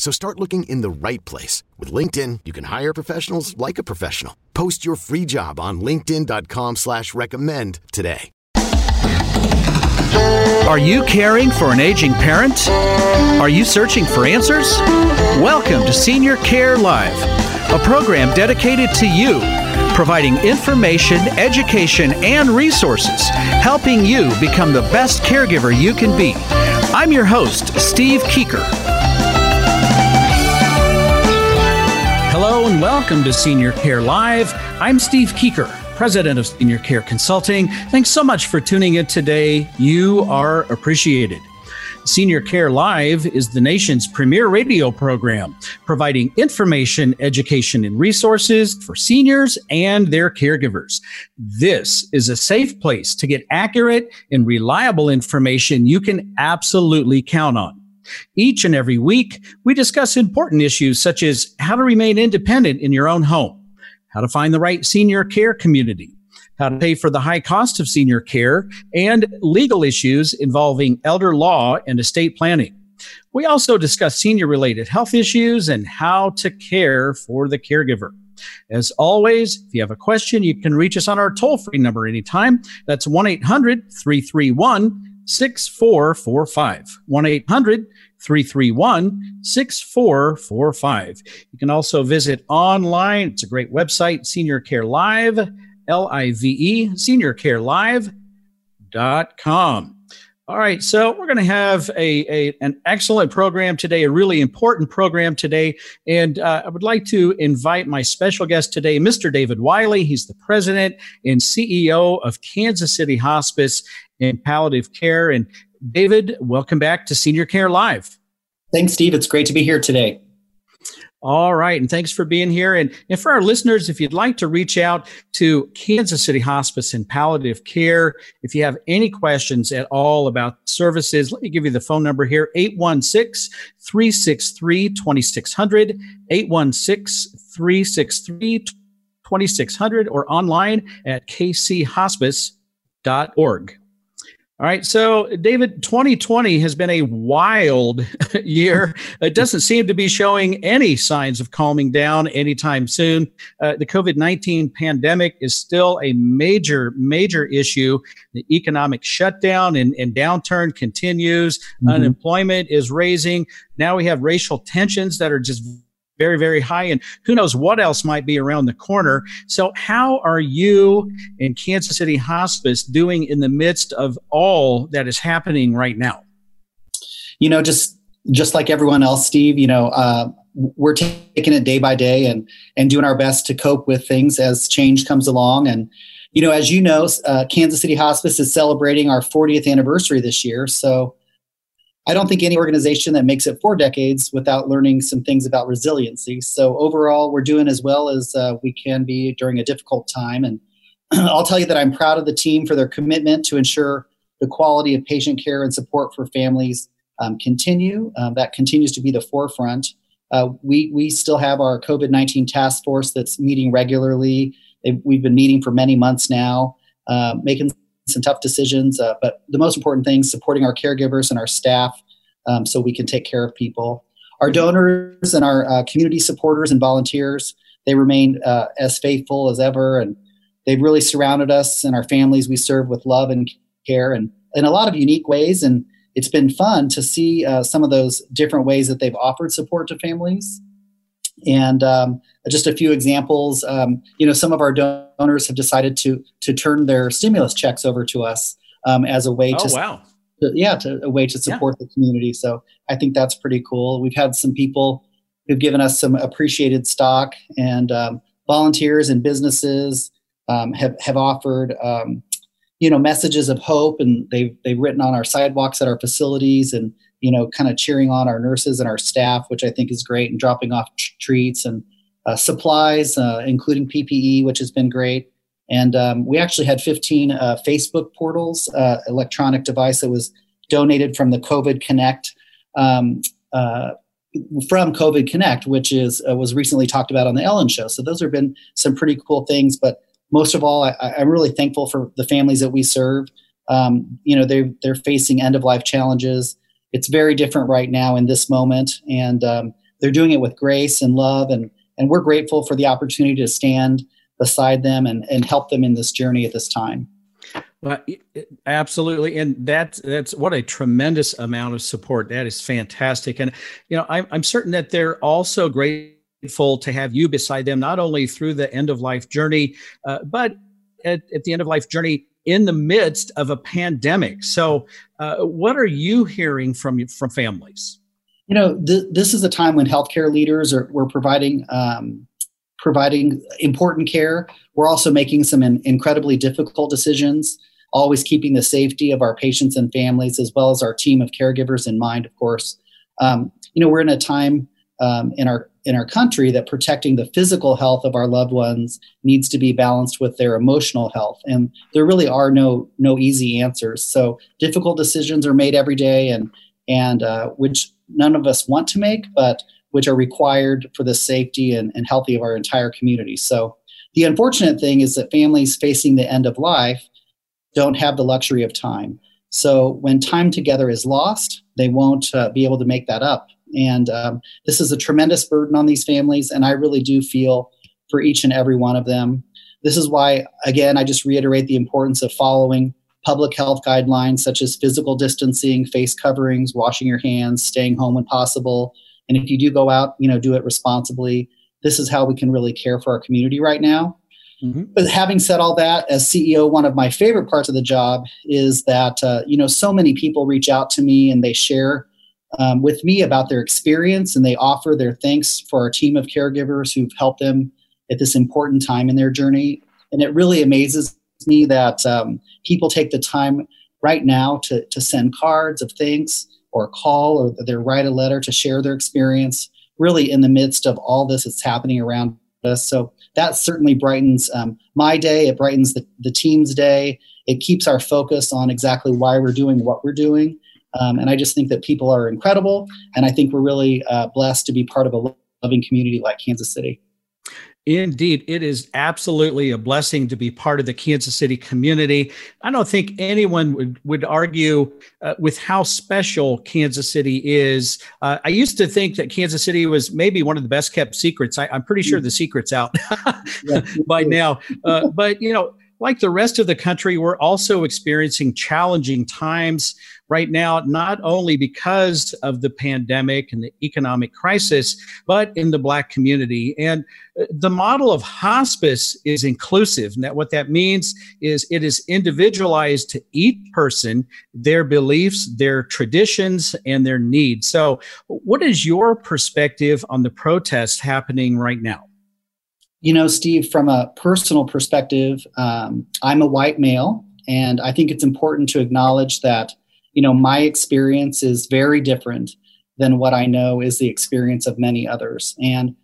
So start looking in the right place. With LinkedIn, you can hire professionals like a professional. Post your free job on linkedin.com slash recommend today. Are you caring for an aging parent? Are you searching for answers? Welcome to Senior Care Live, a program dedicated to you, providing information, education, and resources, helping you become the best caregiver you can be. I'm your host, Steve Keeker. Hello and welcome to Senior Care Live. I'm Steve Keeker, president of Senior Care Consulting. Thanks so much for tuning in today. You are appreciated. Senior Care Live is the nation's premier radio program, providing information, education, and resources for seniors and their caregivers. This is a safe place to get accurate and reliable information you can absolutely count on. Each and every week, we discuss important issues such as how to remain independent in your own home, how to find the right senior care community, how to pay for the high cost of senior care, and legal issues involving elder law and estate planning. We also discuss senior related health issues and how to care for the caregiver. As always, if you have a question, you can reach us on our toll free number anytime. That's 1 800 331 6445. 1 800 331 6445. You can also visit online. It's a great website, Senior Care Live, L I V E, seniorcarelive.com. All right, so we're going to have a, a, an excellent program today, a really important program today, and uh, I would like to invite my special guest today, Mr. David Wiley. He's the president and CEO of Kansas City Hospice and Palliative Care. And David, welcome back to Senior Care Live. Thanks, Steve. It's great to be here today. All right. And thanks for being here. And, and for our listeners, if you'd like to reach out to Kansas City Hospice and Palliative Care, if you have any questions at all about services, let me give you the phone number here 816 363 2600, 816 363 2600, or online at kchospice.org. All right. So, David, 2020 has been a wild year. It doesn't seem to be showing any signs of calming down anytime soon. Uh, the COVID 19 pandemic is still a major, major issue. The economic shutdown and, and downturn continues. Mm-hmm. Unemployment is raising. Now we have racial tensions that are just very, very high. And who knows what else might be around the corner. So, how are you in Kansas City Hospice doing in the midst of all that is happening right now? You know, just just like everyone else, Steve. You know, uh, we're taking it day by day and and doing our best to cope with things as change comes along. And you know, as you know, uh, Kansas City Hospice is celebrating our 40th anniversary this year. So I don't think any organization that makes it four decades without learning some things about resiliency. So overall, we're doing as well as uh, we can be during a difficult time. And I'll tell you that I'm proud of the team for their commitment to ensure the quality of patient care and support for families um, continue. Um, that continues to be the forefront. Uh, we we still have our COVID nineteen task force that's meeting regularly. They've, we've been meeting for many months now, uh, making some tough decisions. Uh, but the most important thing, supporting our caregivers and our staff um, so we can take care of people. Our donors and our uh, community supporters and volunteers, they remain uh, as faithful as ever. And they've really surrounded us and our families we serve with love and care and in a lot of unique ways. And it's been fun to see uh, some of those different ways that they've offered support to families. And um, just a few examples. Um, you know, some of our donors have decided to to turn their stimulus checks over to us um, as a way oh, to, wow. to, yeah, to, a way to support yeah. the community. So I think that's pretty cool. We've had some people who've given us some appreciated stock, and um, volunteers and businesses um, have have offered um, you know messages of hope, and they've they've written on our sidewalks at our facilities and you know, kind of cheering on our nurses and our staff, which I think is great, and dropping off t- treats and uh, supplies, uh, including PPE, which has been great. And um, we actually had 15 uh, Facebook portals, uh, electronic device that was donated from the COVID Connect, um, uh, from COVID Connect, which is uh, was recently talked about on the Ellen Show. So those have been some pretty cool things. But most of all, I, am really thankful for the families that we serve. Um, you know, they they're facing end of life challenges. It's very different right now in this moment, and um, they're doing it with grace and love and and we're grateful for the opportunity to stand beside them and, and help them in this journey at this time. Well, absolutely, and that's that's what a tremendous amount of support. That is fantastic, and you know I'm I'm certain that they're also grateful to have you beside them, not only through the end of life journey, uh, but at, at the end of life journey in the midst of a pandemic. So, uh, what are you hearing from from families? you know, th- this is a time when healthcare leaders are we're providing um, providing important care. We're also making some in- incredibly difficult decisions, always keeping the safety of our patients and families as well as our team of caregivers in mind. Of course, um, you know, we're in a time um, in our in our country that protecting the physical health of our loved ones needs to be balanced with their emotional health and there really are no no easy answers so difficult decisions are made every day and and uh, which none of us want to make, but which are required for the safety and, and healthy of our entire community. So the unfortunate thing is that families facing the end of life don't have the luxury of time. So when time together is lost, they won't uh, be able to make that up. And um, this is a tremendous burden on these families, and I really do feel for each and every one of them. This is why, again, I just reiterate the importance of following public health guidelines such as physical distancing, face coverings, washing your hands, staying home when possible. And if you do go out, you know, do it responsibly. This is how we can really care for our community right now. Mm-hmm. But having said all that, as CEO, one of my favorite parts of the job is that uh, you know so many people reach out to me and they share um, with me about their experience and they offer their thanks for our team of caregivers who've helped them at this important time in their journey. And it really amazes me that um, people take the time right now to, to send cards of thanks or call or they write a letter to share their experience really in the midst of all this that's happening around us. So that certainly brightens um, my day. It brightens the, the team's day. It keeps our focus on exactly why we're doing what we're doing um, and i just think that people are incredible and i think we're really uh, blessed to be part of a loving community like kansas city Indeed, it is absolutely a blessing to be part of the Kansas City community. I don't think anyone would, would argue uh, with how special Kansas City is. Uh, I used to think that Kansas City was maybe one of the best kept secrets. I, am pretty sure the secret's out by now. Uh, but, you know, like the rest of the country, we're also experiencing challenging times right now, not only because of the pandemic and the economic crisis, but in the Black community. And uh, the model of hospice is inclusive. And that what that means is it is individualized to each person, their beliefs, their traditions, and their needs. So, what is your perspective on the protests happening right now? You know, Steve, from a personal perspective, um, I'm a white male, and I think it's important to acknowledge that, you know, my experience is very different than what I know is the experience of many others. And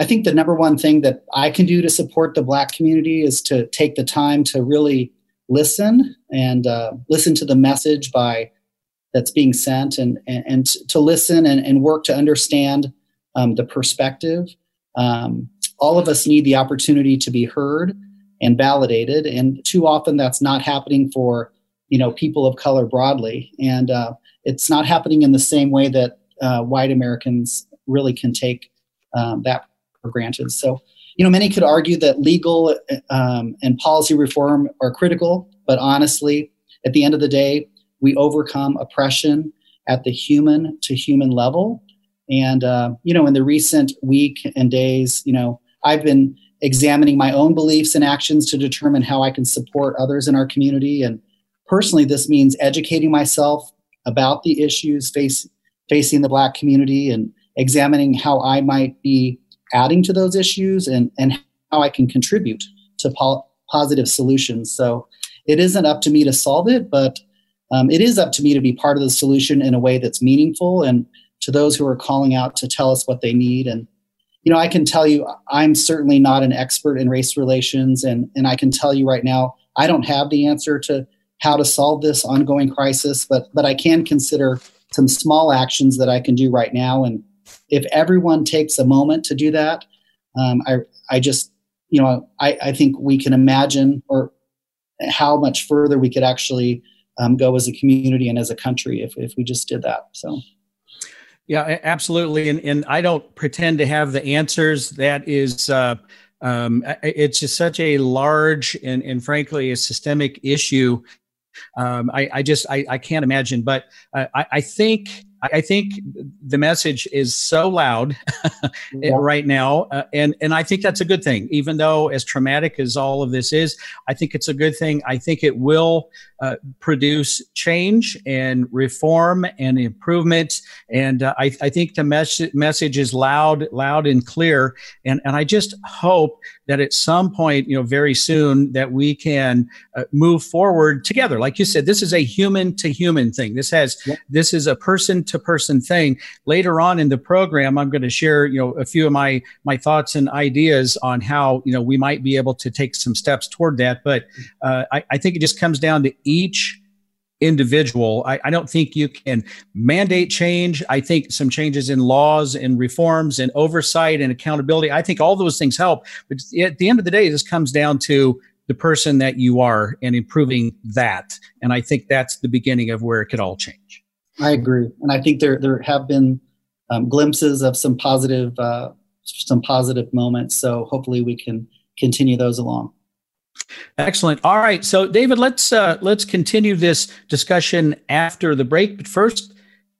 I think the number one thing that I can do to support the Black community is to take the time to really listen and uh, listen to the message by that's being sent and, and, and to listen and, and work to understand um, the perspective. Um, all of us need the opportunity to be heard and validated. And too often that's not happening for you know people of color broadly. And uh, it's not happening in the same way that uh, white americans really can take um, that for granted. So you know many could argue that legal um, and policy reform are critical but honestly at the end of the day we overcome oppression at the human to human level. And, uh, you know, in the recent week and days, you know, I've been examining my own beliefs and actions to determine how I can support others in our community. And personally, this means educating myself about the issues face, facing the Black community and examining how I might be adding to those issues and, and how I can contribute to po- positive solutions. So it isn't up to me to solve it, but um, it is up to me to be part of the solution in a way that's meaningful and to those who are calling out to tell us what they need. And, you know, I can tell you, I'm certainly not an expert in race relations. And, and I can tell you right now, I don't have the answer to how to solve this ongoing crisis, but, but I can consider some small actions that I can do right now. And if everyone takes a moment to do that, um, I, I just, you know, I, I think we can imagine or how much further we could actually um, go as a community and as a country if, if we just did that. So. Yeah, absolutely. And, and I don't pretend to have the answers. That is, uh, um, it's just such a large and, and frankly, a systemic issue. Um, I, I, just, I, I, can't imagine, but uh, I, I think I think the message is so loud yeah. right now, uh, and and I think that's a good thing. Even though as traumatic as all of this is, I think it's a good thing. I think it will uh, produce change and reform and improvement. And uh, I, I think the mes- message is loud, loud and clear. And and I just hope that at some point, you know, very soon, that we can uh, move forward together. Like you said, this is a human to human thing. This has this is a person to person thing. Later on in the program, I'm going to share, you know, a few of my my thoughts and ideas on how you know we might be able to take some steps toward that. But uh, I, I think it just comes down to each individual. I, I, don't think you can mandate change. I think some changes in laws and reforms and oversight and accountability, I think all those things help. But at the end of the day, this comes down to the person that you are and improving that. And I think that's the beginning of where it could all change. I agree, and I think there there have been um, glimpses of some positive uh, some positive moments. So hopefully we can continue those along. Excellent. All right, so David, let's uh, let's continue this discussion after the break. But first,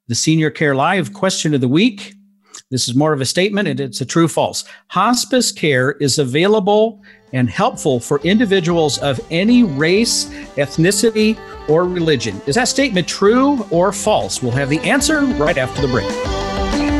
the Senior Care Live question of the week. This is more of a statement, and it's a true false. Hospice care is available and helpful for individuals of any race, ethnicity, or religion. Is that statement true or false? We'll have the answer right after the break.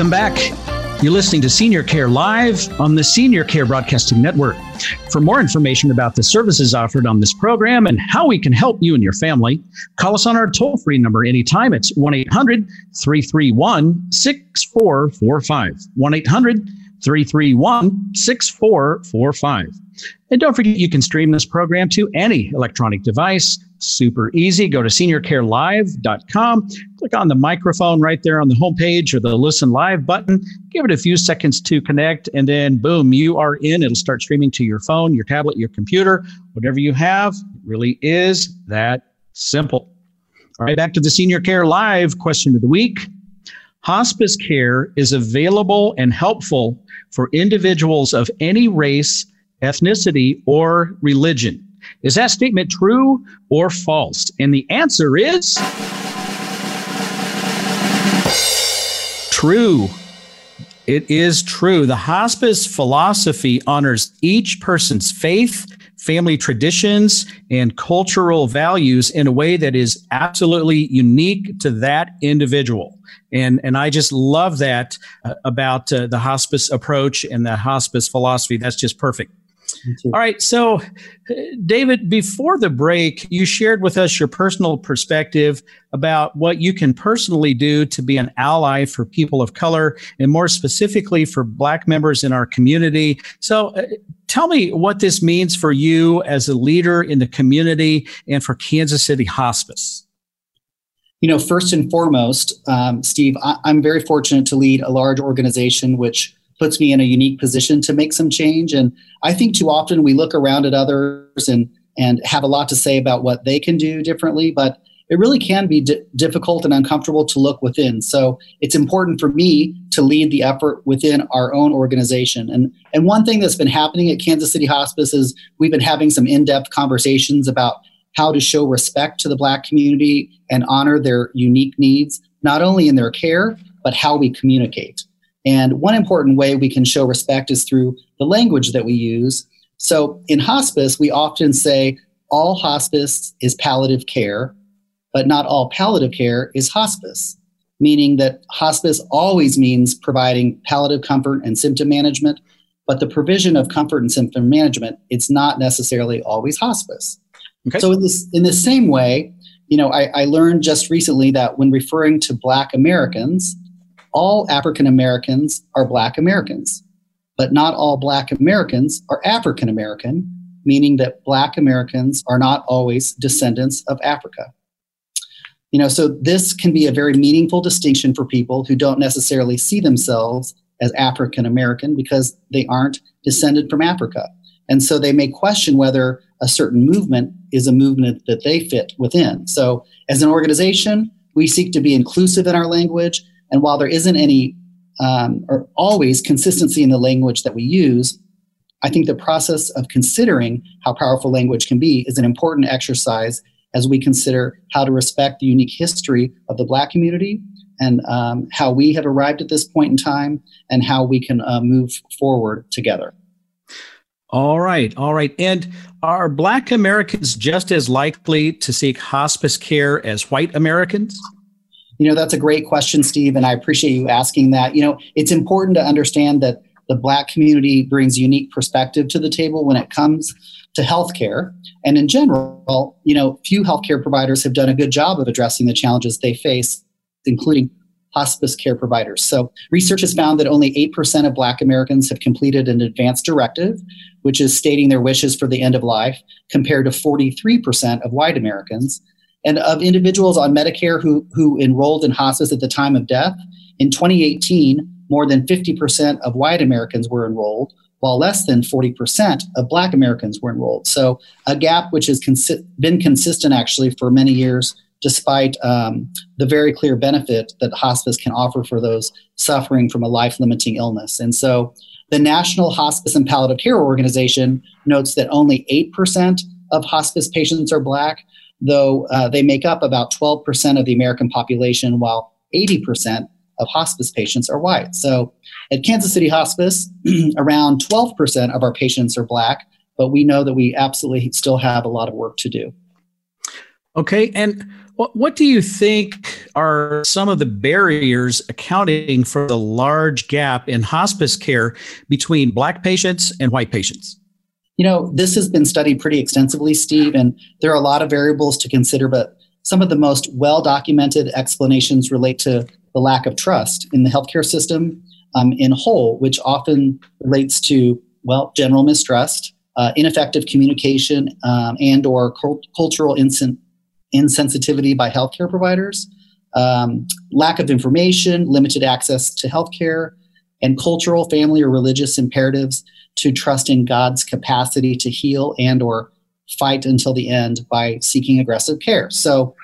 Welcome back. You're listening to Senior Care Live on the Senior Care Broadcasting Network. For more information about the services offered on this program and how we can help you and your family, call us on our toll free number anytime. It's 1 800 331 6445. 1 800 331 6445. And don't forget, you can stream this program to any electronic device super easy. Go to seniorcarelive.com, click on the microphone right there on the homepage or the listen live button, give it a few seconds to connect, and then boom, you are in. It'll start streaming to your phone, your tablet, your computer, whatever you have. It really is that simple. All right, back to the Senior Care Live question of the week. Hospice care is available and helpful for individuals of any race, ethnicity, or religion. Is that statement true or false? And the answer is true. It is true. The hospice philosophy honors each person's faith, family traditions, and cultural values in a way that is absolutely unique to that individual. And, and I just love that uh, about uh, the hospice approach and the hospice philosophy. That's just perfect. All right. So, David, before the break, you shared with us your personal perspective about what you can personally do to be an ally for people of color and more specifically for Black members in our community. So, uh, tell me what this means for you as a leader in the community and for Kansas City Hospice. You know, first and foremost, um, Steve, I- I'm very fortunate to lead a large organization which puts me in a unique position to make some change. And I think too often we look around at others and and have a lot to say about what they can do differently, but it really can be d- difficult and uncomfortable to look within. So it's important for me to lead the effort within our own organization. And and one thing that's been happening at Kansas City Hospice is we've been having some in-depth conversations about how to show respect to the Black community and honor their unique needs, not only in their care but how we communicate. And one important way we can show respect is through the language that we use. So in hospice, we often say all hospice is palliative care, but not all palliative care is hospice, meaning that hospice always means providing palliative comfort and symptom management, but the provision of comfort and symptom management, it's not necessarily always hospice. Okay. So in this in the same way, you know, I, I learned just recently that when referring to Black Americans, all African Americans are Black Americans, but not all Black Americans are African American, meaning that Black Americans are not always descendants of Africa. You know, so this can be a very meaningful distinction for people who don't necessarily see themselves as African American because they aren't descended from Africa. And so they may question whether a certain movement is a movement that they fit within. So, as an organization, we seek to be inclusive in our language and while there isn't any um, or always consistency in the language that we use, I think the process of considering how powerful language can be is an important exercise as we consider how to respect the unique history of the Black community and um, how we have arrived at this point in time and how we can uh, move forward together. All right, all right. And are Black Americans just as likely to seek hospice care as white Americans? You know, that's a great question, Steve, and I appreciate you asking that. You know, it's important to understand that the Black community brings unique perspective to the table when it comes to healthcare. And in general, you know, few healthcare providers have done a good job of addressing the challenges they face, including hospice care providers. So, research has found that only 8% of Black Americans have completed an advance directive, which is stating their wishes for the end of life, compared to 43% of white Americans. And of individuals on Medicare who, who enrolled in hospice at the time of death, in 2018, more than 50% of white Americans were enrolled, while less than 40% of black Americans were enrolled. So, a gap which has consi- been consistent actually for many years, despite um, the very clear benefit that hospice can offer for those suffering from a life limiting illness. And so, the National Hospice and Palliative Care Organization notes that only 8% of hospice patients are black, though uh, they make up about 12% of the American population, while 80% of hospice patients are white. So at Kansas City Hospice, around 12% of our patients are black, but we know that we absolutely still have a lot of work to do. Okay. And what, what do you think are some of the barriers accounting for the large gap in hospice care between black patients and white patients? You know, this has been studied pretty extensively, Steve, and there are a lot of variables to consider, but some of the most well documented explanations relate to the lack of trust in the healthcare system um, in whole, which often relates to, well, general mistrust, uh, ineffective communication, um, and or cult- cultural insen- insensitivity by healthcare providers, um, lack of information, limited access to healthcare, and cultural, family, or religious imperatives to trust in God's capacity to heal and or fight until the end by seeking aggressive care. So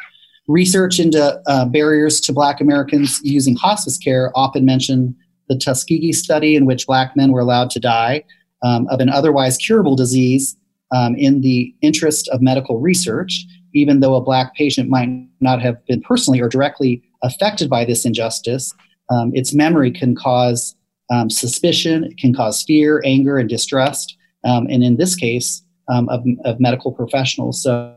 research into uh, barriers to Black Americans using hospice care often mention the Tuskegee study in which Black men were allowed to die um, of an otherwise curable disease um, in the interest of medical research, even though a Black patient might not have been personally or directly affected by this injustice. Um, its memory can cause um, suspicion, it can cause fear, anger, and distrust. Um, and in this case, um, of, of, medical professionals. So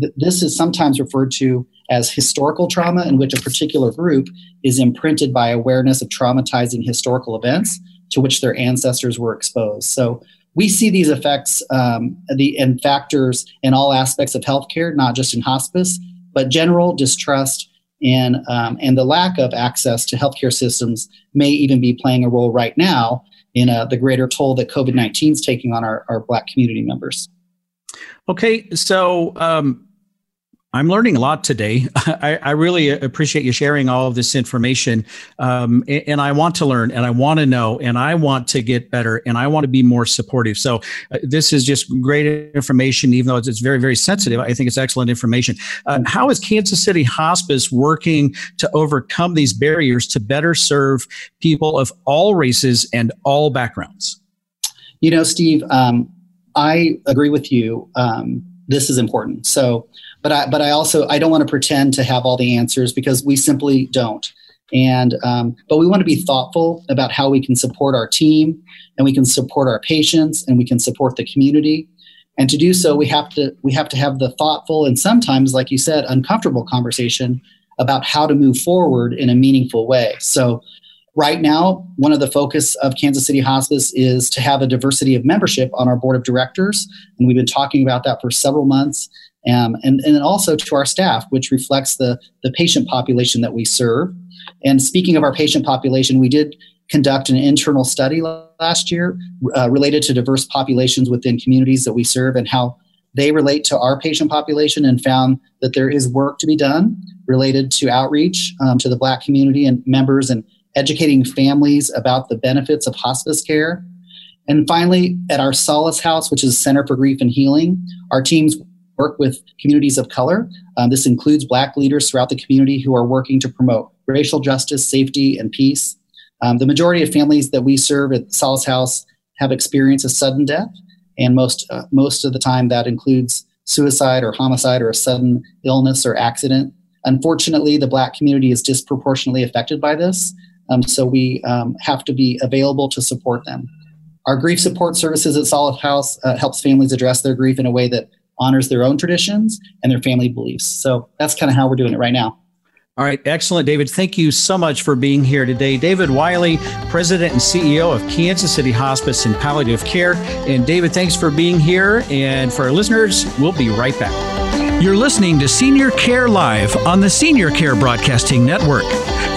th- this is sometimes referred to as historical trauma, in which a particular group is imprinted by awareness of traumatizing historical events to which their ancestors were exposed. So we see these effects um, the, and factors in all aspects of healthcare, not just in hospice, but general distrust and um, and the lack of access to healthcare systems may even be playing a role right now in uh, the greater toll that COVID nineteen is taking on our, our Black community members. Okay, so um, I'm learning a lot today. I, I, really appreciate you sharing all of this information. Um, and, and, I want to learn and I want to know and I want to get better and I want to be more supportive. So uh, this is just great information, even though it's, it's, very, very sensitive. I think it's excellent information. Uh, how is Kansas City Hospice working to overcome these barriers to better serve people of all races and all backgrounds? You know, Steve, um, I agree with you. Um, this is important. So, but I, but I also I don't want to pretend to have all the answers because we simply don't. And um, but we want to be thoughtful about how we can support our team, and we can support our patients, and we can support the community. And to do so, we have to we have to have the thoughtful and sometimes, like you said, uncomfortable conversation about how to move forward in a meaningful way. So right now, one of the focus of Kansas City Hospice is to have a diversity of membership on our board of directors. And we've been talking about that for several months. Um, and, and also to our staff, which reflects the, the patient population that we serve. And speaking of our patient population, we did conduct an internal study last year uh, related to diverse populations within communities that we serve and how they relate to our patient population and found that there is work to be done related to outreach um, to the Black community and members and educating families about the benefits of hospice care. And finally, at our Solace House, which is a Center for Grief and Healing, our teams work with communities of color. Um, this includes Black leaders throughout the community who are working to promote racial justice, safety, and peace. Um, the majority of families that we serve at Solace House have experienced a sudden death, and most uh, most of the time that includes suicide or homicide or a sudden illness or accident. Unfortunately, the Black community is disproportionately affected by this, um, so we um, have to be available to support them. Our grief support services at Solace House uh, helps families address their grief in a way that honors their own traditions and their family beliefs. So that's kind of how we're doing it right now. All right, excellent, David. Thank you so much for being here today. David Wiley, President and CEO of Kansas City Hospice and Palliative Care. And David, thanks for being here. And for our listeners, we'll be right back. You're listening to Senior Care Live on the Senior Care Broadcasting Network.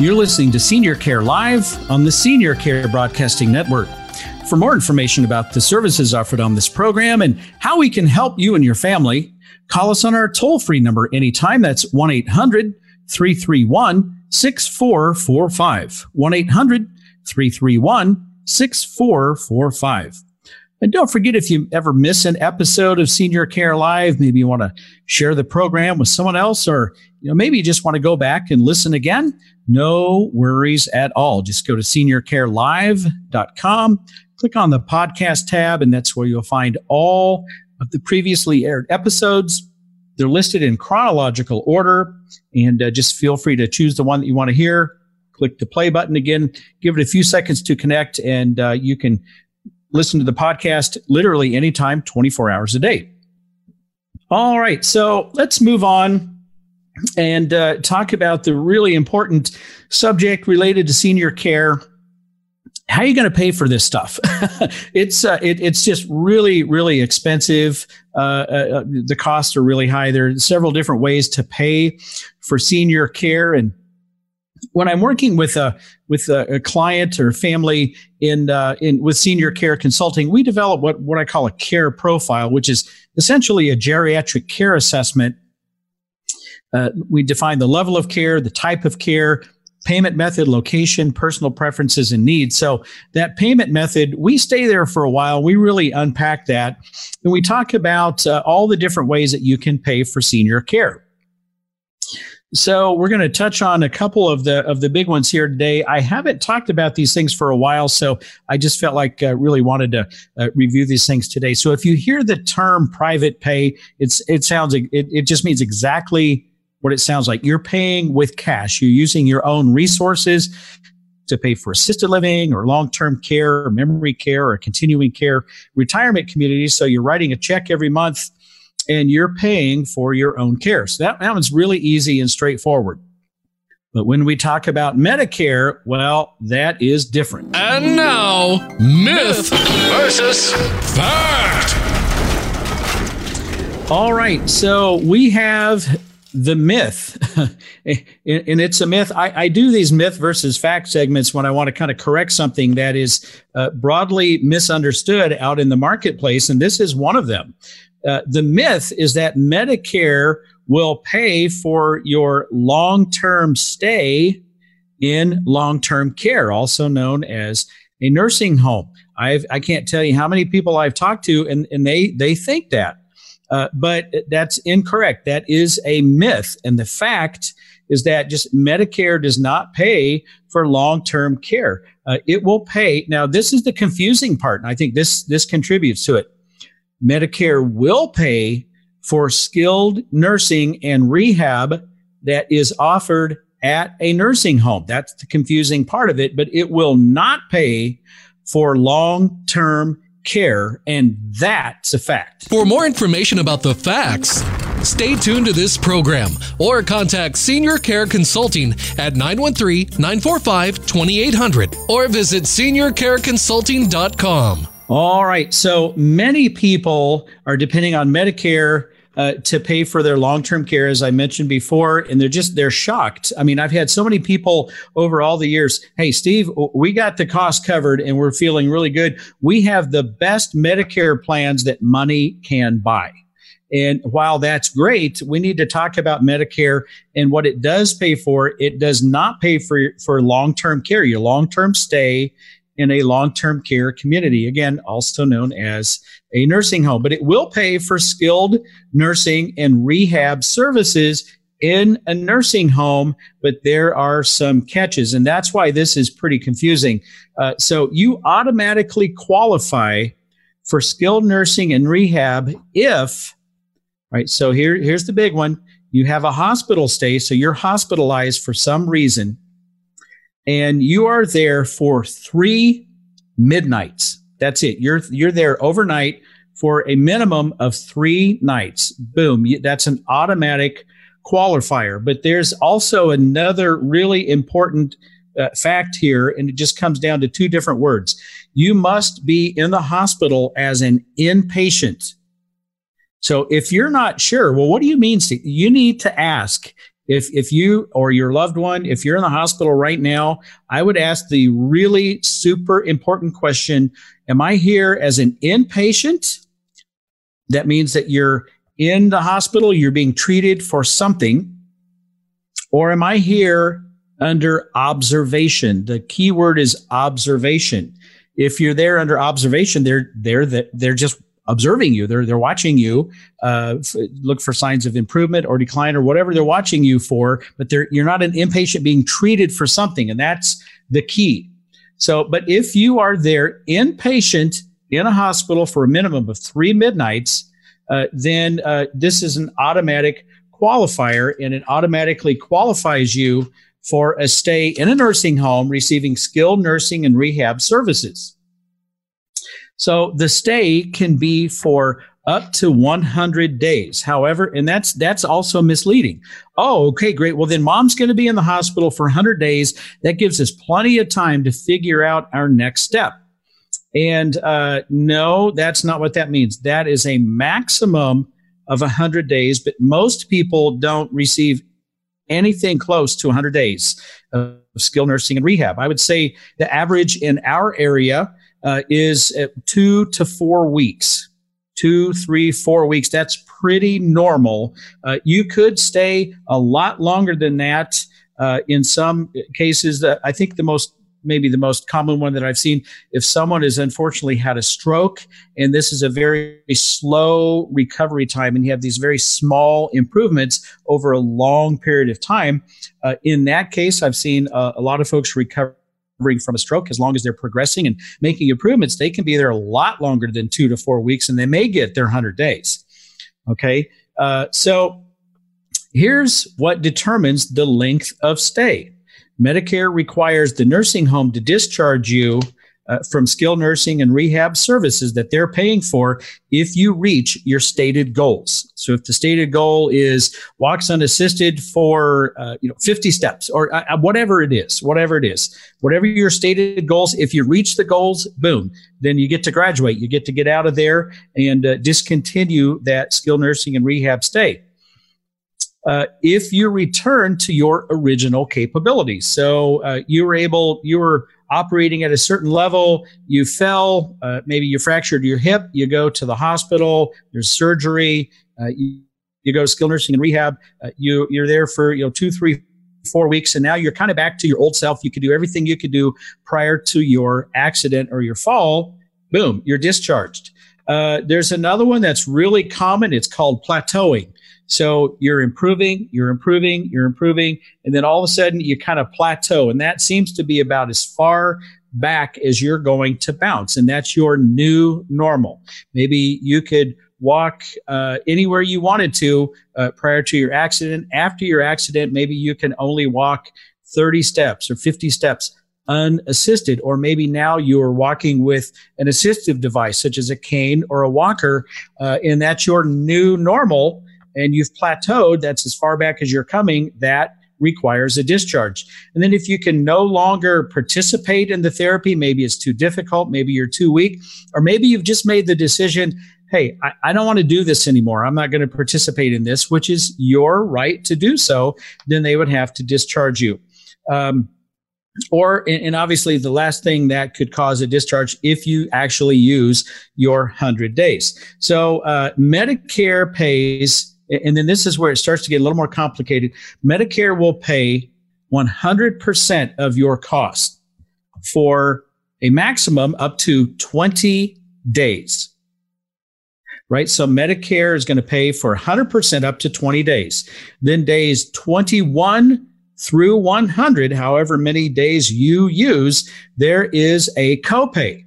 You're listening to Senior Care Live on the Senior Care Broadcasting Network. For more information about the services offered on this program and how we can help you and your family, call us on our toll free number anytime. That's 1 800 331 6445. 1 800 331 6445. And don't forget if you ever miss an episode of Senior Care Live, maybe you want to share the program with someone else, or you know, maybe you just want to go back and listen again. No worries at all. Just go to seniorcarelive.com, click on the podcast tab, and that's where you'll find all of the previously aired episodes. They're listed in chronological order, and uh, just feel free to choose the one that you want to hear. Click the play button again, give it a few seconds to connect, and uh, you can listen to the podcast literally anytime, 24 hours a day. All right, so let's move on and uh, talk about the really important subject related to senior care. How are you going to pay for this stuff? it's uh, it, it's just really really expensive. Uh, uh, the costs are really high. There are several different ways to pay for senior care, and when I'm working with a with a, a client or family in uh, in with senior care consulting, we develop what what I call a care profile, which is essentially a geriatric care assessment. Uh, we define the level of care, the type of care, payment method, location, personal preferences, and needs. So that payment method, we stay there for a while. We really unpack that, and we talk about uh, all the different ways that you can pay for senior care. So we're going to touch on a couple of the of the big ones here today. I haven't talked about these things for a while, so I just felt like uh, really wanted to uh, review these things today. So if you hear the term private pay, it's it sounds it, it just means exactly what it sounds like. You're paying with cash. You're using your own resources to pay for assisted living or long-term care or memory care or continuing care retirement communities. So you're writing a check every month and you're paying for your own care. So that, that one's really easy and straightforward. But when we talk about Medicare, well, that is different. And now, myth versus fact. All right. So we have the myth, and it's a myth. I, I, do these myth versus fact segments when I want to kind of correct something that is uh, broadly misunderstood out in the marketplace, and this is one of them. Uh, the myth is that Medicare will pay for your long term stay in long term care, also known as a nursing home. I've, I can't tell you how many people I've talked to, and, and they, they think that. Uh, but that's incorrect. That is a myth. And the fact is that just Medicare does not pay for long term care. Uh, it will pay. Now, this is the confusing part. And I think this, this contributes to it. Medicare will pay for skilled nursing and rehab that is offered at a nursing home. That's the confusing part of it, but it will not pay for long term care, and that's a fact. For more information about the facts, stay tuned to this program or contact Senior Care Consulting at 913 945 2800 or visit seniorcareconsulting.com. All right. So many people are depending on Medicare uh, to pay for their long-term care, as I mentioned before, and they're just they're shocked. I mean, I've had so many people over all the years. Hey, Steve, we got the cost covered, and we're feeling really good. We have the best Medicare plans that money can buy. And while that's great, we need to talk about Medicare and what it does pay for. It does not pay for, for long term care, your long term stay in a long term care community, again, also known as a nursing home. But it will pay for skilled nursing and rehab services in a nursing home, but there are some catches. And that's why this is pretty confusing. Uh, so you automatically qualify for skilled nursing and rehab if, right? So here, here's the big one. You have a hospital stay, so you're hospitalized for some reason and you are there for three midnights. That's it. You're you're there overnight for a minimum of three nights. Boom. That's an automatic qualifier. But there's also another really important uh, fact here, and it just comes down to two different words. You must be in the hospital as an inpatient. So if you're not sure, well, what do you mean? You need to ask if if you or your loved one if you're in the hospital right now i would ask the really super important question am i here as an inpatient? That means that you're in the hospital you're being treated for something or am i here under observation? The key word is observation. If you're there under observation they're they're they're just observing you. They're they're watching you. Uh, f- look for signs of improvement or decline or whatever they're watching you for. But they're you're not an inpatient being treated for something, and that's the key. So, but if you are there inpatient in a hospital for a minimum of three midnights, uh, then uh, this is an automatic qualifier, and it automatically qualifies you for a stay in a nursing home receiving skilled nursing and rehab services. So the stay can be for up to 100 days. However, and that's that's also misleading. Oh, okay, great. Well, then mom's going to be in the hospital for 100 days. That gives us plenty of time to figure out our next step. And uh, no, that's not what that means. That is a maximum of 100 days, but most people don't receive anything close to 100 days of skilled nursing and rehab. I would say the average in our area uh, is two to four weeks. Two, three, four weeks. That's pretty normal. Uh, you could stay a lot longer than that. Uh, in some cases, I think the most maybe the most common one that I've seen. If someone has unfortunately had a stroke, and this is a very slow recovery time, and you have these very small improvements over a long period of time, uh, in that case, I've seen uh, a lot of folks recover from a stroke, as long as they're progressing and making improvements, they can be there a lot longer than two to four weeks, and they may get their 100 days. Okay. Uh, so here's what determines the length of stay Medicare requires the nursing home to discharge you uh, from skilled nursing and rehab services that they're paying for if you reach your stated goals. So if the stated goal is walks unassisted for uh, you know 50 steps or uh, uh, whatever it is, whatever it is, whatever your stated goals, if you reach the goals, boom, then you get to graduate. You get to get out of there and uh, discontinue that skilled nursing and rehab stay. Uh, if you return to your original capabilities. So uh, you were able, you were operating at a certain level, you fell, uh, maybe you fractured your hip, you go to the hospital, there's surgery, uh, you, you, go to skilled nursing and rehab, uh, you, you're there for you know two, three, four weeks, and now you're kind of back to your old self. You could do everything you could do prior to your accident or your fall. Boom, you're discharged. Uh, there's another one that's really common. It's called plateauing. So you're improving, you're improving, you're improving, and then all of a sudden you kind of plateau. And that seems to be about as far back as you're going to bounce. And that's your new normal. Maybe you could walk uh, anywhere you wanted to uh, prior to your accident. After your accident, maybe you can only walk 30 steps or 50 steps unassisted, or maybe now you are walking with an assistive device such as a cane or a walker, uh, and that's your new normal and you've plateaued, that's as far back as you're coming, that requires a discharge. And then if you can no longer participate in the therapy, maybe it's too difficult, maybe you're too weak, or maybe you've just made the decision, hey, I, I don't want to do this anymore. I'm not going to participate in this, which is your right to do so, then they would have to discharge you. Um, or and obviously the last thing that could cause a discharge if you actually use your 100 days so uh, medicare pays and then this is where it starts to get a little more complicated. Medicare will pay 100% of your cost for a maximum up to 20 days. Right? So Medicare is going to pay for 100% up to 20 days. Then days 21 through 100, however many days you use, there is a copay.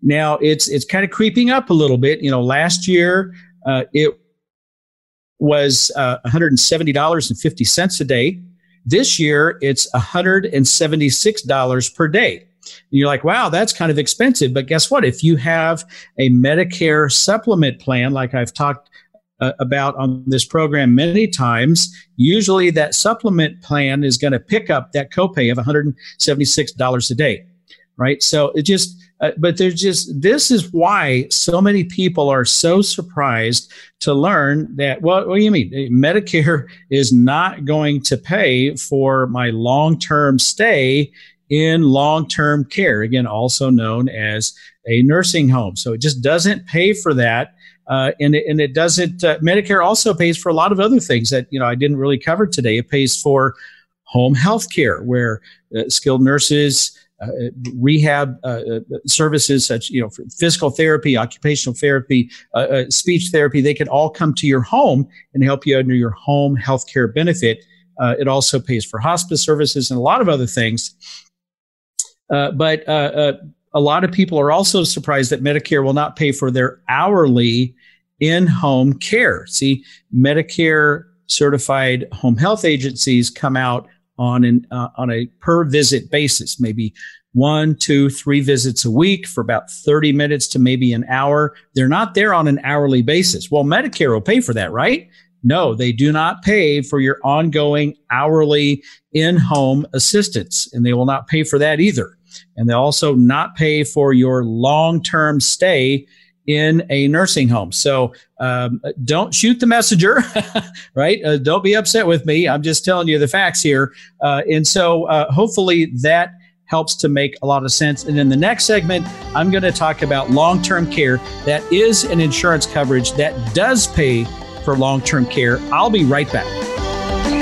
Now it's it's kind of creeping up a little bit. You know, last year uh, it was uh, $170.50 a day. This year, it's $176 per day. And you're like, wow, that's kind of expensive. But guess what? If you have a Medicare supplement plan, like I've talked uh, about on this program many times, usually that supplement plan is going to pick up that copay of $176 a day, right? So it just, uh, but there's just this is why so many people are so surprised to learn that well, what do you mean? Medicare is not going to pay for my long-term stay in long-term care again also known as a nursing home. So it just doesn't pay for that uh, and, it, and it doesn't uh, medicare also pays for a lot of other things that you know i didn't really cover today. It pays for home health care where uh, skilled nurses rehab uh, uh, services such you know physical therapy occupational therapy uh, uh, speech therapy they can all come to your home and help you under your home health care benefit. Uh, it also pays for hospice services and a lot of other things. But a lot of people are also surprised that medicare will not pay for their hourly in-home care. See medicare certified home health agencies come out on an uh, on a per visit basis, maybe one, two, three visits a week for about 30 minutes to maybe an hour. They're not there on an hourly basis. Well, Medicare will pay for that, right? No, they do not pay for your ongoing hourly in home assistance, and they will not pay for that either. And they also not pay for your long term stay in a nursing home. So um, don't shoot the messenger, right? Uh, don't be upset with me. I'm just telling you the facts here. Uh, and so uh, hopefully that helps to make a lot of sense. And in the next segment, I'm going to talk about long term care that is an insurance coverage that does pay for long term care. I'll be right back.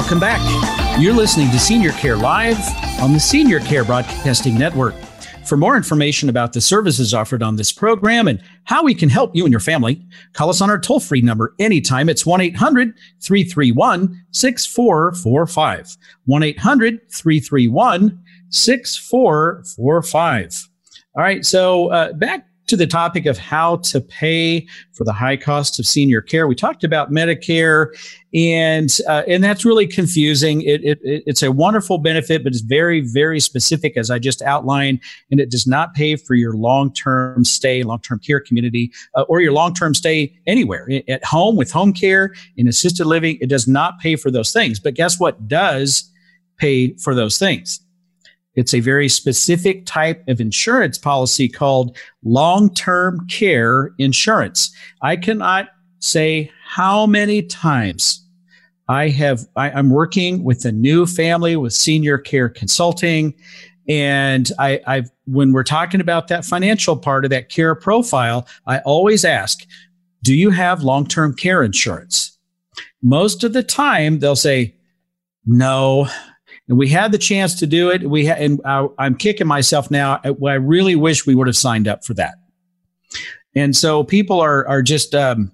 Welcome back. You're listening to Senior Care Live on the Senior Care Broadcasting Network. For more information about the services offered on this program and how we can help you and your family, call us on our toll free number anytime. It's 1 800 331 6445. 1 800 331 6445. All right, so uh, back to the topic of how to pay for the high cost of senior care. We talked about Medicare, and uh, and that's really confusing. It, it, it's a wonderful benefit, but it's very very specific, as I just outlined, and it does not pay for your long term stay, long term care community, uh, or your long term stay anywhere at home with home care in assisted living. It does not pay for those things. But guess what does pay for those things? It's a very specific type of insurance policy called long term care insurance. I cannot say how many times I have, I, am working with a new family with senior care consulting. And I, I've, when we're talking about that financial part of that care profile, I always ask, do you have long term care insurance? Most of the time, they'll say, no, and we had the chance to do it. We ha- and I, I'm kicking myself now. I really wish we would have signed up for that. And so people are are just um,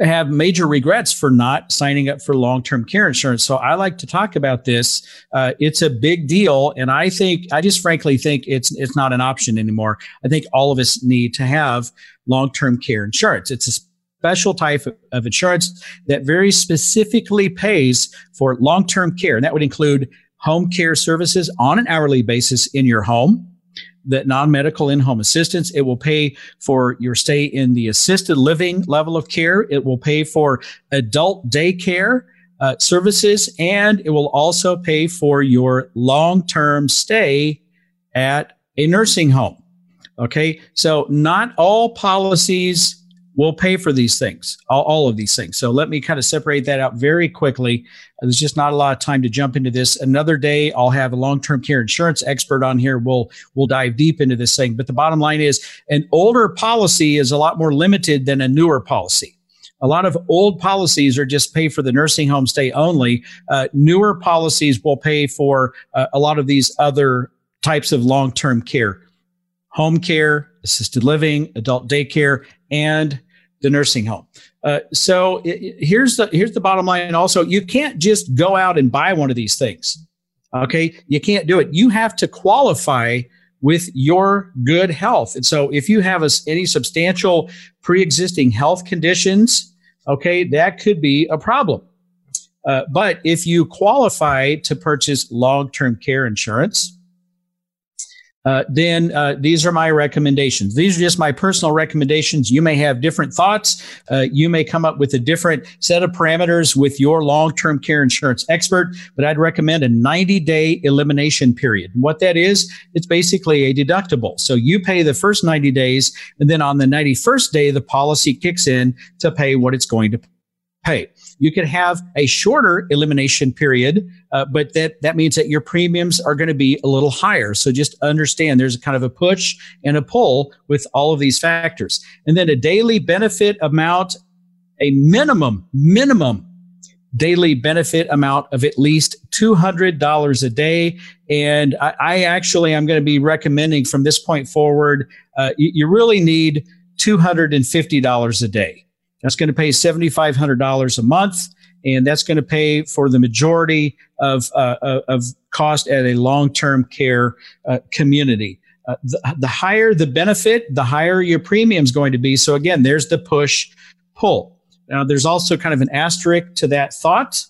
have major regrets for not signing up for long term care insurance. So I like to talk about this. Uh, it's a big deal, and I think I just frankly think it's it's not an option anymore. I think all of us need to have long term care insurance. It's special type of insurance that very specifically pays for long term care. And that would include home care services on an hourly basis in your home, that non medical in home assistance. It will pay for your stay in the assisted living level of care. It will pay for adult daycare. Uh, services, and it will also pay for your long term stay at a nursing home. Okay, so not all policies will pay for these things, all, all, of these things. So let me kind of separate that out very quickly. There's just not a lot of time to jump into this. Another day, I'll have a long-term care insurance expert on here. We'll we'll dive deep into this thing. But the bottom line is, an older policy is a lot more limited than a newer policy. A lot of old policies are just pay for the nursing home stay only. Uh, newer policies will pay for uh, a lot of these other types of long-term care home care, assisted living, adult daycare, and the nursing home. Uh, so it, here's the here's the bottom line. Also, you can't just go out and buy one of these things. Okay, you can't do it. You have to qualify with your good health. And so, if you have a, any substantial pre-existing health conditions, okay, that could be a problem. Uh, but if you qualify to purchase long-term care insurance, uh, then uh, these are my recommendations. These are just my personal recommendations. You may have different thoughts. Uh, you may come up with a different set of parameters with your long term care insurance expert, but I'd recommend a 90 day elimination period. what that is, it's basically a deductible. So you pay the first 90 days, and then on the 91st day, the policy kicks in to pay what it's going to pay. You could have a shorter elimination period, uh, but that, that means that your premiums are going to be a little higher. So just understand there's a kind of a push and a pull with all of these factors. And then a daily benefit amount, a minimum, minimum daily benefit amount of at least $200 a day. And I, I actually, I'm going to be recommending from this point forward, uh, you, you really need $250 a day. That's going to pay $7,500 a month, and that's going to pay for the majority of, uh, uh, of cost at a long term care uh, community. Uh, the, the higher the benefit, the higher your premium is going to be. So, again, there's the push pull. Now, there's also kind of an asterisk to that thought.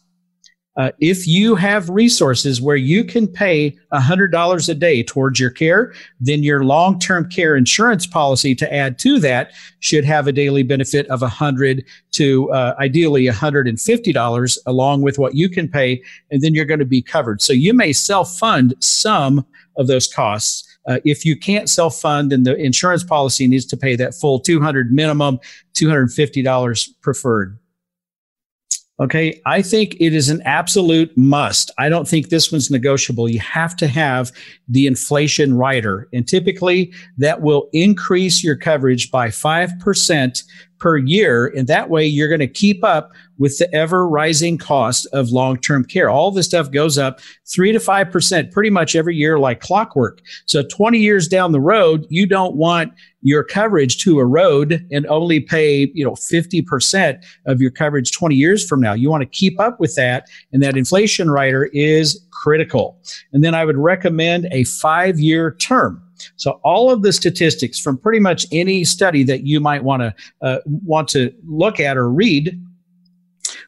Uh, if you have resources where you can pay $100 a day towards your care, then your long term care insurance policy to add to that should have a daily benefit of 100 to uh, ideally $150 along with what you can pay, and then you're going to be covered. So you may self fund some of those costs. Uh, if you can't self fund, then the insurance policy needs to pay that full 200 minimum, $250 preferred. Okay. I think it is an absolute must. I don't think this one's negotiable. You have to have the inflation rider. And typically that will increase your coverage by 5% per year. And that way you're going to keep up with the ever rising cost of long term care. All this stuff goes up three to 5% pretty much every year, like clockwork. So 20 years down the road, you don't want your coverage to erode and only pay, you know, 50% of your coverage 20 years from now. You want to keep up with that. And that inflation rider is critical. And then I would recommend a five year term. So all of the statistics from pretty much any study that you might want to uh, want to look at or read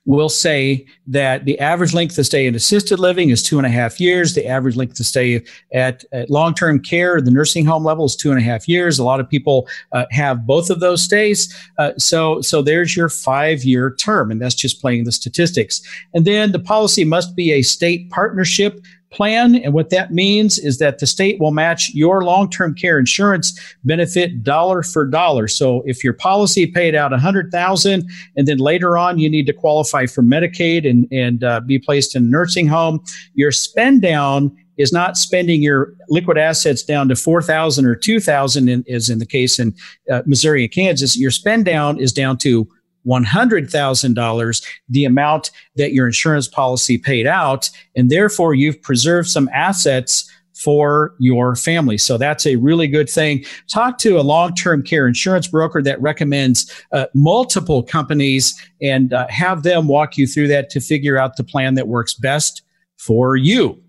will say that the average length of stay in assisted living is two and a half years. The average length of stay at, at long term care, the nursing home level, is two and a half years. A lot of people uh, have both of those stays. Uh, so, so there's your five year term, and that's just playing the statistics. And then the policy must be a state partnership plan. And what that means is that the state will match your long term care insurance benefit dollar for dollar. So if your policy paid out 100000 and then later on you need to qualify for Medicaid and, and uh, be placed in a nursing home, your spend down is not spending your liquid assets down to 4000 or 2000 in, as in the case in uh, Missouri and Kansas. Your spend down is down to $100,000, the amount that your insurance policy paid out. And therefore, you've preserved some assets for your family. So that's a really good thing. Talk to a long term care insurance broker that recommends uh, multiple companies and uh, have them walk you through that to figure out the plan that works best for you.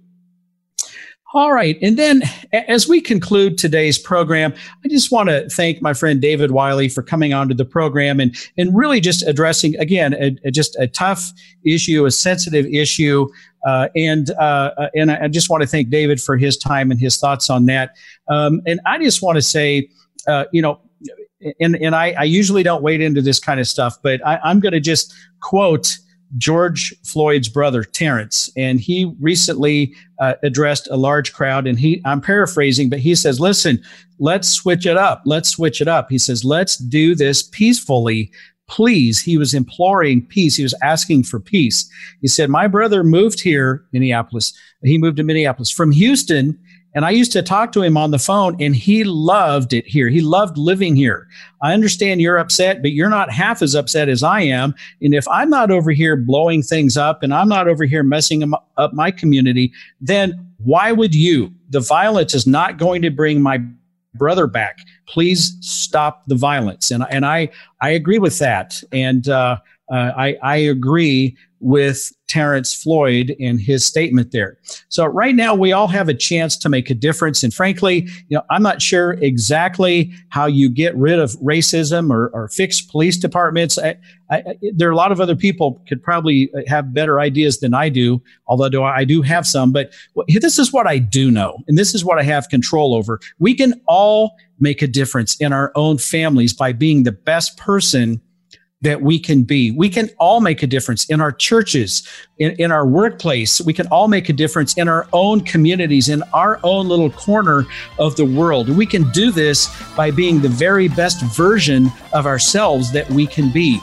All right. And then as we conclude today's program, I just want to thank my friend David Wiley for coming onto the program and, and really just addressing, again, a, a, just a tough issue, a sensitive issue. Uh, and uh, uh and I just want to thank David for his time and his thoughts on that. Um, and I just want to say, uh, you know, and, and I, I, usually don't wade into this kind of stuff, but I, I'm going to just quote George Floyd's brother, Terrence, and he recently uh, addressed a large crowd. And he, I'm paraphrasing, but he says, "Listen, let's switch it up. Let's switch it up." He says, "Let's do this peacefully." Please, he was imploring peace. He was asking for peace. He said, My brother moved here, Minneapolis. He moved to Minneapolis from Houston and I used to talk to him on the phone and he loved it here. He loved living here. I understand you're upset, but you're not half as upset as I am. And if I'm not over here blowing things up and I'm not over here messing up my community, then why would you? The violence is not going to bring my brother back. Please stop the violence. And, and I, I agree with that. And uh, uh, I, I agree with Terrence Floyd in his statement there. So right now we all have a chance to make a difference. And frankly, you know, I'm not sure exactly how you get rid of racism or, or fix police departments. I, I, there are a lot of other people could probably have better ideas than I do, although I do have some. But this is what I do know, and this is what I have control over. We can all make a difference in our own families by being the best person that we can be. We can all make a difference in our churches, in, in our workplace. We can all make a difference in our own communities, in our own little corner of the world. We can do this by being the very best version of ourselves that we can be.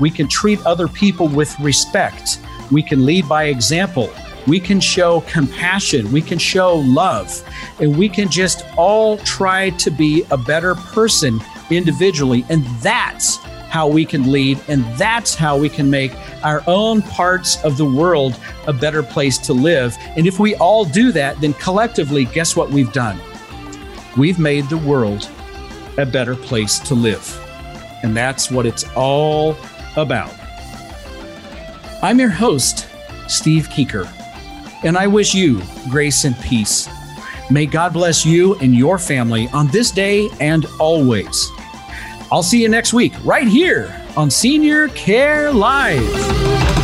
We can treat other people with respect. We can lead by example. We can show compassion. We can show love. And we can just all try to be a better person individually. And that's how we can lead, and that's how we can make our own parts of the world a better place to live. And if we all do that, then collectively, guess what we've done? We've made the world a better place to live. And that's what it's all about. I'm your host, Steve Keeker, and I wish you grace and peace. May God bless you and your family on this day and always. I'll see you next week right here on Senior Care Live.